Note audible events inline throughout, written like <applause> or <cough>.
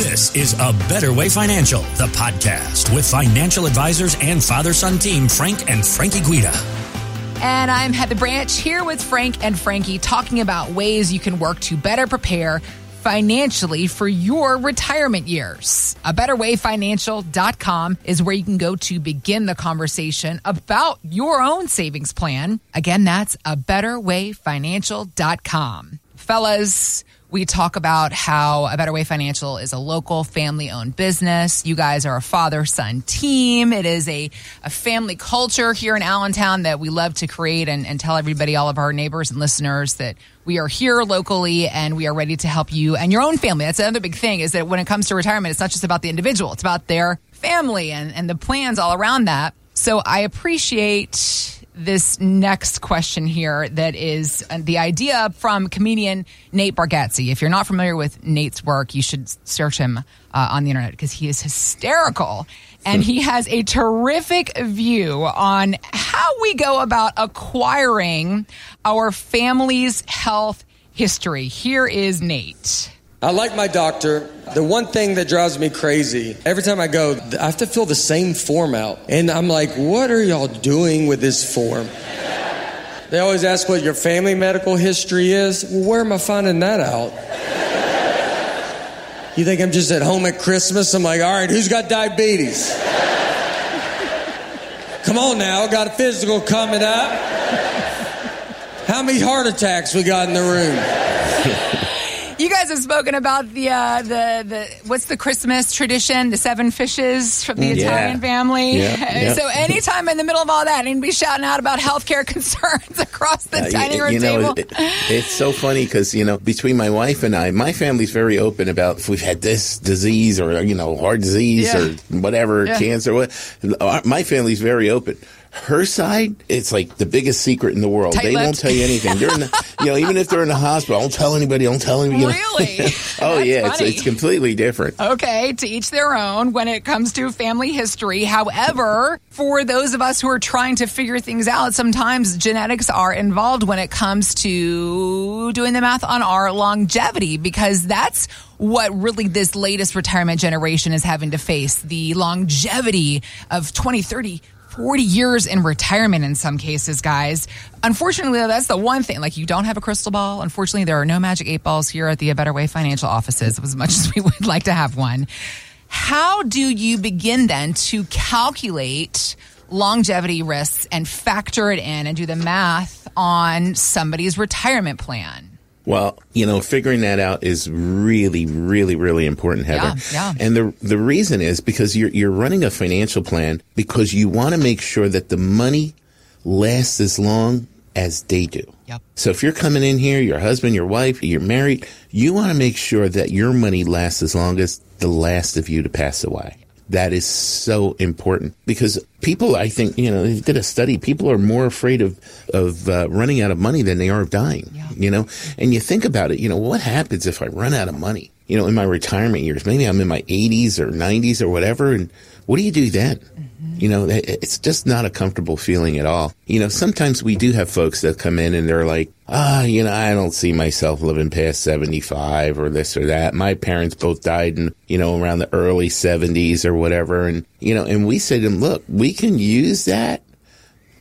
This is A Better Way Financial, the podcast with financial advisors and father son team Frank and Frankie Guida. And I'm Heather Branch here with Frank and Frankie talking about ways you can work to better prepare financially for your retirement years. A Better Way betterwayfinancial.com is where you can go to begin the conversation about your own savings plan. Again, that's a Better Way betterwayfinancial.com. Fellas, we talk about how A Better Way Financial is a local family owned business. You guys are a father son team. It is a, a family culture here in Allentown that we love to create and, and tell everybody, all of our neighbors and listeners, that we are here locally and we are ready to help you and your own family. That's another big thing is that when it comes to retirement, it's not just about the individual, it's about their family and, and the plans all around that. So I appreciate this next question here that is uh, the idea from comedian Nate Bargatze. If you're not familiar with Nate's work, you should search him uh, on the internet because he is hysterical. And he has a terrific view on how we go about acquiring our family's health history. Here is Nate. I like my doctor. The one thing that drives me crazy, every time I go, I have to fill the same form out. And I'm like, what are y'all doing with this form? They always ask what your family medical history is. Well, where am I finding that out? You think I'm just at home at Christmas? I'm like, all right, who's got diabetes? Come on now, got a physical coming up. How many heart attacks we got in the room? You guys have spoken about the uh, the the what's the Christmas tradition, the seven fishes from the Mm, Yeah. Italian family. Yeah, <laughs> yeah. So anytime in the middle of all that, and be shouting out about healthcare <laughs> concerns across the Uh, dining room you know, table. it- it's so funny because you know between my wife and I, my family's very open about if we've had this disease or you know heart disease or whatever cancer. What my family's very open. Her side, it's like the biggest secret in the world. They Tight-lipped. won't tell you anything. They're in the, you know, even if they're in the hospital, don't tell anybody. Don't tell anybody. you know. Really? <laughs> oh That's yeah, it's, it's completely different. Okay, to each their own when it comes to family history. However, for those of us who are trying to figure things out, sometimes genetics are involved when it comes to doing the math on our longevity because that's what really this latest retirement generation is having to face the longevity of 20, 30, 40 years in retirement in some cases, guys. Unfortunately, that's the one thing. Like, you don't have a crystal ball. Unfortunately, there are no magic eight balls here at the A Better Way financial offices, as much as we <laughs> would like to have one. How do you begin then to calculate longevity risks and factor it in and do the math on somebody's retirement plan? Well, you know, figuring that out is really, really, really important, Heather. Yeah, yeah. And the the reason is because you're you're running a financial plan because you want to make sure that the money lasts as long as they do. Yep. So if you're coming in here, your husband, your wife, you're married, you want to make sure that your money lasts as long as the last of you to pass away. That is so important because people, I think, you know, they did a study. People are more afraid of of uh, running out of money than they are of dying. You know, and you think about it. You know, what happens if I run out of money? You know, in my retirement years, maybe I'm in my 80s or 90s or whatever, and what do you do then? You know, it's just not a comfortable feeling at all. You know, sometimes we do have folks that come in and they're like, ah, you know, I don't see myself living past 75 or this or that. My parents both died in, you know, around the early 70s or whatever. And, you know, and we say to them, look, we can use that,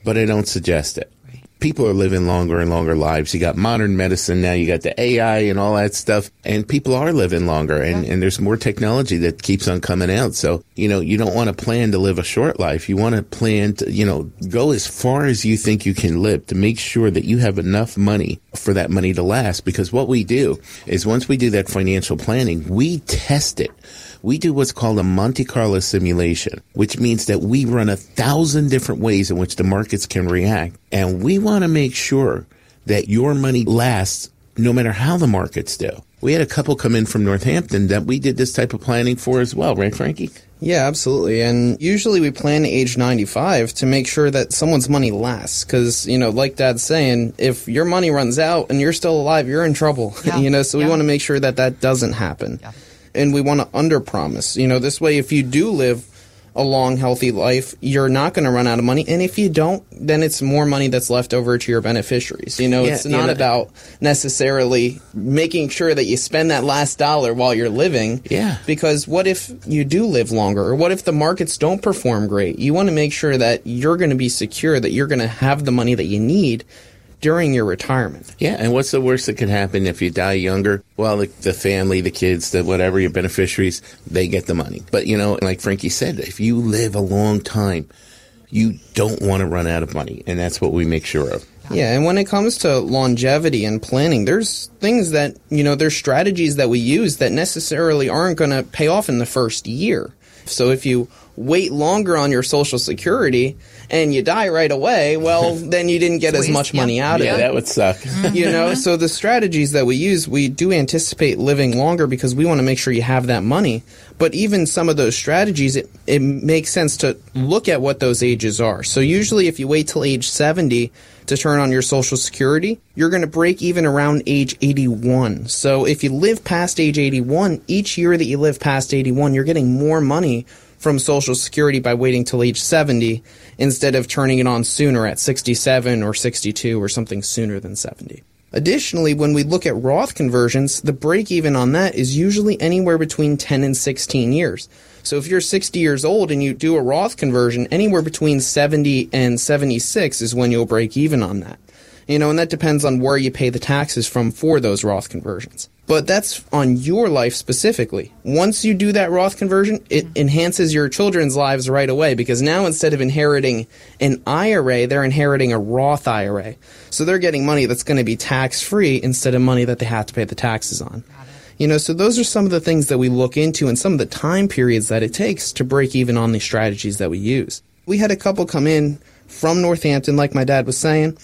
but I don't suggest it. People are living longer and longer lives. You got modern medicine now, you got the AI and all that stuff, and people are living longer and, and there's more technology that keeps on coming out. So, you know, you don't want to plan to live a short life. You want to plan to, you know, go as far as you think you can live to make sure that you have enough money for that money to last. Because what we do is once we do that financial planning, we test it we do what's called a Monte Carlo simulation, which means that we run a thousand different ways in which the markets can react. And we want to make sure that your money lasts no matter how the markets do. We had a couple come in from Northampton that we did this type of planning for as well, right, Frankie? Yeah, absolutely. And usually we plan age 95 to make sure that someone's money lasts. Because, you know, like Dad's saying, if your money runs out and you're still alive, you're in trouble. <laughs> Yeah. you know, so we Yeah. want to make sure that that doesn't happen. Yeah. And we want to under promise. You know, this way, if you do live a long, healthy life, you're not going to run out of money. And if you don't, then it's more money that's left over to your beneficiaries. You know, Yeah, it's not know- about necessarily making sure that you spend that last dollar while you're living. Yeah. Because what if you do live longer? Or what if the markets don't perform great? You want to make sure that you're going to be secure, that you're going to have the money that you need during your retirement. Yeah, and what's the worst that could happen if you die younger? Well, the, the family, the kids, the whatever your beneficiaries, they get the money. But you know, like Frankie said, if you live a long time, you don't want to run out of money, and that's what we make sure of. Yeah, and when it comes to longevity and planning, there's things that, you know, there's strategies that we use that necessarily aren't going to pay off in the first year. So if you wait longer on your social security and you die right away, well, <laughs> then you didn't get as much yeah. money out Yeah, of it. that would suck. Mm-hmm. you know so the strategies that we use we do anticipate living longer because we want to make sure you have that money. But even some of those strategies it, it makes sense to look at what those ages are. So usually if you wait till age 70 to turn on your social security you're going to break even around age 81 so if you live past age 81 each year that you live past 81 you're getting more money from Social Security by waiting till age 70 instead of turning it on sooner at 67 or 62 or something sooner than 70. Additionally, when we look at Roth conversions, the break even on that is usually anywhere between 10 and 16 years. So if you're 60 years old and you do a Roth conversion, anywhere between 70 and 76 is when you'll break even on that. You know, and that depends on where you pay the taxes from for those Roth conversions. But that's on your life specifically. Once you do that Roth conversion, it mm-hmm. enhances your children's lives right away because now instead of inheriting an IRA, they're inheriting a Roth IRA. So they're getting money that's going to be tax free instead of money that they have to pay the taxes on. You know, so those are some of the things that we look into and some of the time periods that it takes to break even on the strategies that we use. We had a couple come in from Northampton, like my dad was saying,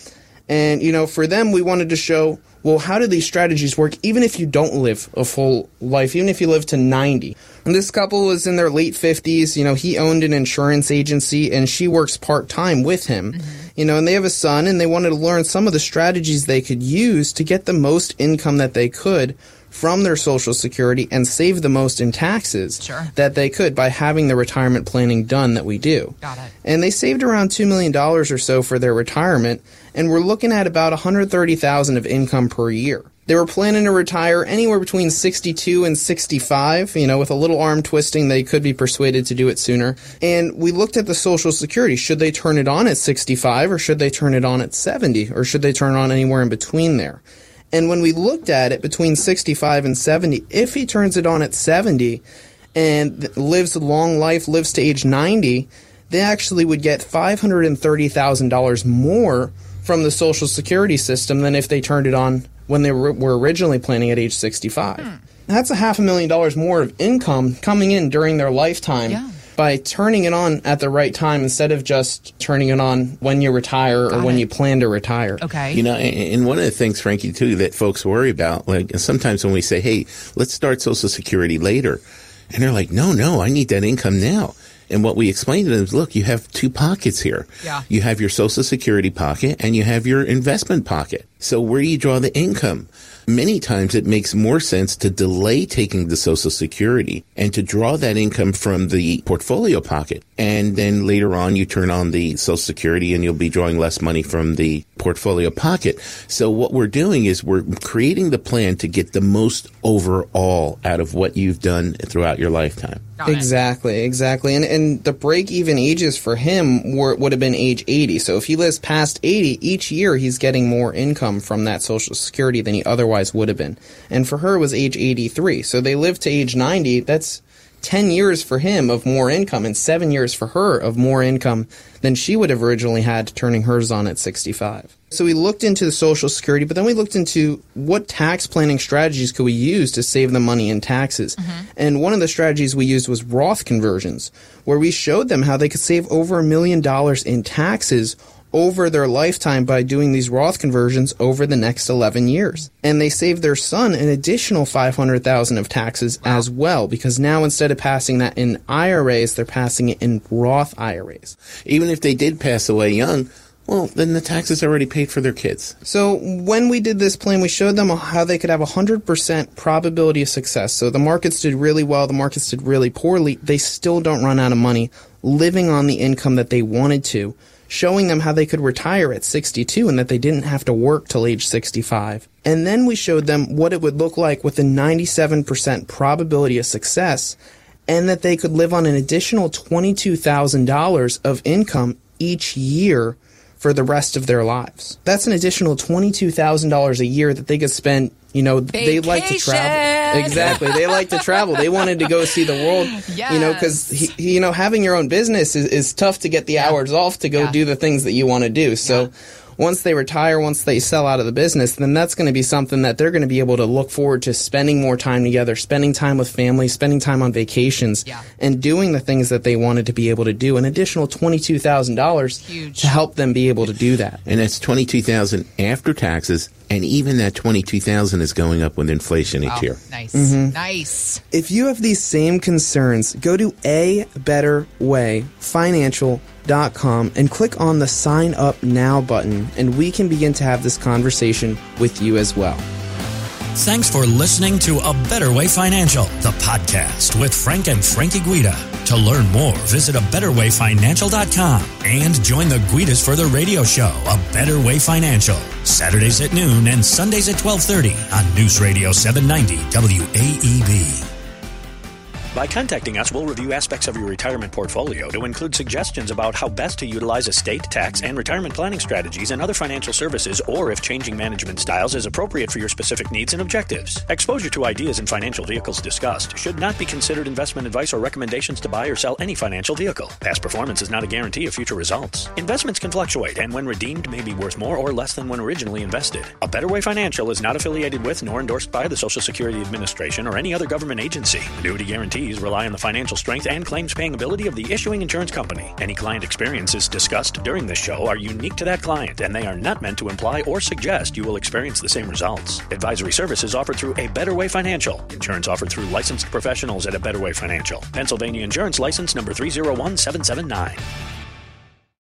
and, you know, for them, we wanted to show, well, how do these strategies work even if you don't live a full life, even if you live to 90? And this couple was in their late 50s. You know, he owned an insurance agency and she works part time with him. Mm-hmm. You know, and they have a son and they wanted to learn some of the strategies they could use to get the most income that they could from their social security and save the most in taxes Sure. that they could by having the retirement planning done that we do. Got it. And they saved around $2 million or so for their retirement, and we're looking at about 130000 of income per year. They were planning to retire anywhere between 62 and 65. You know, with a little arm twisting, they could be persuaded to do it sooner. And we looked at the Social Security. Should they turn it on at 65 or should they turn it on at 70 or should they turn it on anywhere in between there? And when we looked at it between 65 and 70, if he turns it on at 70 and lives a long life, lives to age 90, they actually would get $530,000 more from the Social Security system than if they turned it on when they were, were originally planning at age 65. Hmm. That's a half a million dollars more of income coming in during their lifetime Yeah. by turning it on at the right time instead of just turning it on when you retire or Got when you plan to retire. Okay. You know, and and one of the things, Frankie, too, that folks worry about, like sometimes when we say, "Hey, let's start Social Security later," and they're like, "No, no, I need that income now." And what we explain to them is, look, you have two pockets here. Yeah. You have your Social Security pocket and you have your investment pocket. So where do you draw the income? Many times it makes more sense to delay taking the Social Security and to draw that income from the portfolio pocket. And then later on you turn on the Social Security and you'll be drawing less money from the portfolio pocket. So what we're doing is we're creating the plan to get the most overall out of what you've done throughout your lifetime. Got it. Exactly, exactly. And and the break even ages for him were would have been age 80. So if he lives past 80, each year he's getting more income from that social security than he otherwise would have been. And for her it was age 83. So they lived to age 90. That's 10 years for him of more income and 7 years for her of more income than she would have originally had turning hers on at 65. So we looked into the social security, but then we looked into what tax planning strategies could we use to save the money in taxes. Mm-hmm. And one of the strategies we used was Roth conversions, where we showed them how they could save over a million dollars in taxes over their lifetime by doing these Roth conversions over the next 11 years. And they saved their son an additional 500,000 of taxes as well because now instead of passing that in IRAs, they're passing it in Roth IRAs. Even if they did pass away young, Well, then the taxes already paid for their kids. So when we did this plan, we showed them how they could have a 100% probability of success. So the markets did really well, the markets did really poorly. They still don't run out of money living on the income that they wanted to, showing them how they could retire at 62 and that they didn't have to work till age 65. And then we showed them what it would look like with a 97% probability of success and that they could live on an additional $22,000 of income each year for the rest of their lives. That's an additional $22,000 a year that they could spend, you know, they like to travel. Exactly. They like to travel. They wanted to go see the world, you know, cuz you know, having your own business is, is tough to get the hours off to go Yeah. do the things that you want to do. So once they retire, once they sell out of the business, then that's going to be something that they're going to be able to look forward to spending more time together, spending time with family, spending time on vacations, Yeah. and doing the things that they wanted to be able to do. An additional twenty-two thousand dollars to help them be able to do that. And that's 22000 after taxes. And even that 22000 is going up with inflation each Wow, year. nice, Mm-hmm. nice. If you have these same concerns, go to a better way financial.com and click on the sign up now button and we can begin to have this conversation with you as well. Thanks for listening to A Better Way Financial, the podcast with Frank and Frankie Guida. To learn more, visit a betterwayfinancial.com and join the Guidas for the radio show, A Better Way Financial, Saturdays at noon and Sundays at 1230 on News Radio 790 WAEB. By contacting us, we'll review aspects of your retirement portfolio to include suggestions about how best to utilize estate, tax, and retirement planning strategies and other financial services, or if changing management styles is appropriate for your specific needs and objectives. Exposure to ideas and financial vehicles discussed should not be considered investment advice or recommendations to buy or sell any financial vehicle. Past performance is not a guarantee of future results. Investments can fluctuate, and when redeemed, may be worth more or less than when originally invested. A Better Way Financial is not affiliated with nor endorsed by the Social Security Administration or any other government agency. Annuity rely on the financial strength and claims paying ability of the issuing insurance company. Any client experiences discussed during this show are unique to that client, and they are not meant to imply or suggest you will experience the same results. Advisory services offered through A Better Way Financial. Insurance offered through licensed professionals at A Better Way Financial. Pennsylvania Insurance License number 301779.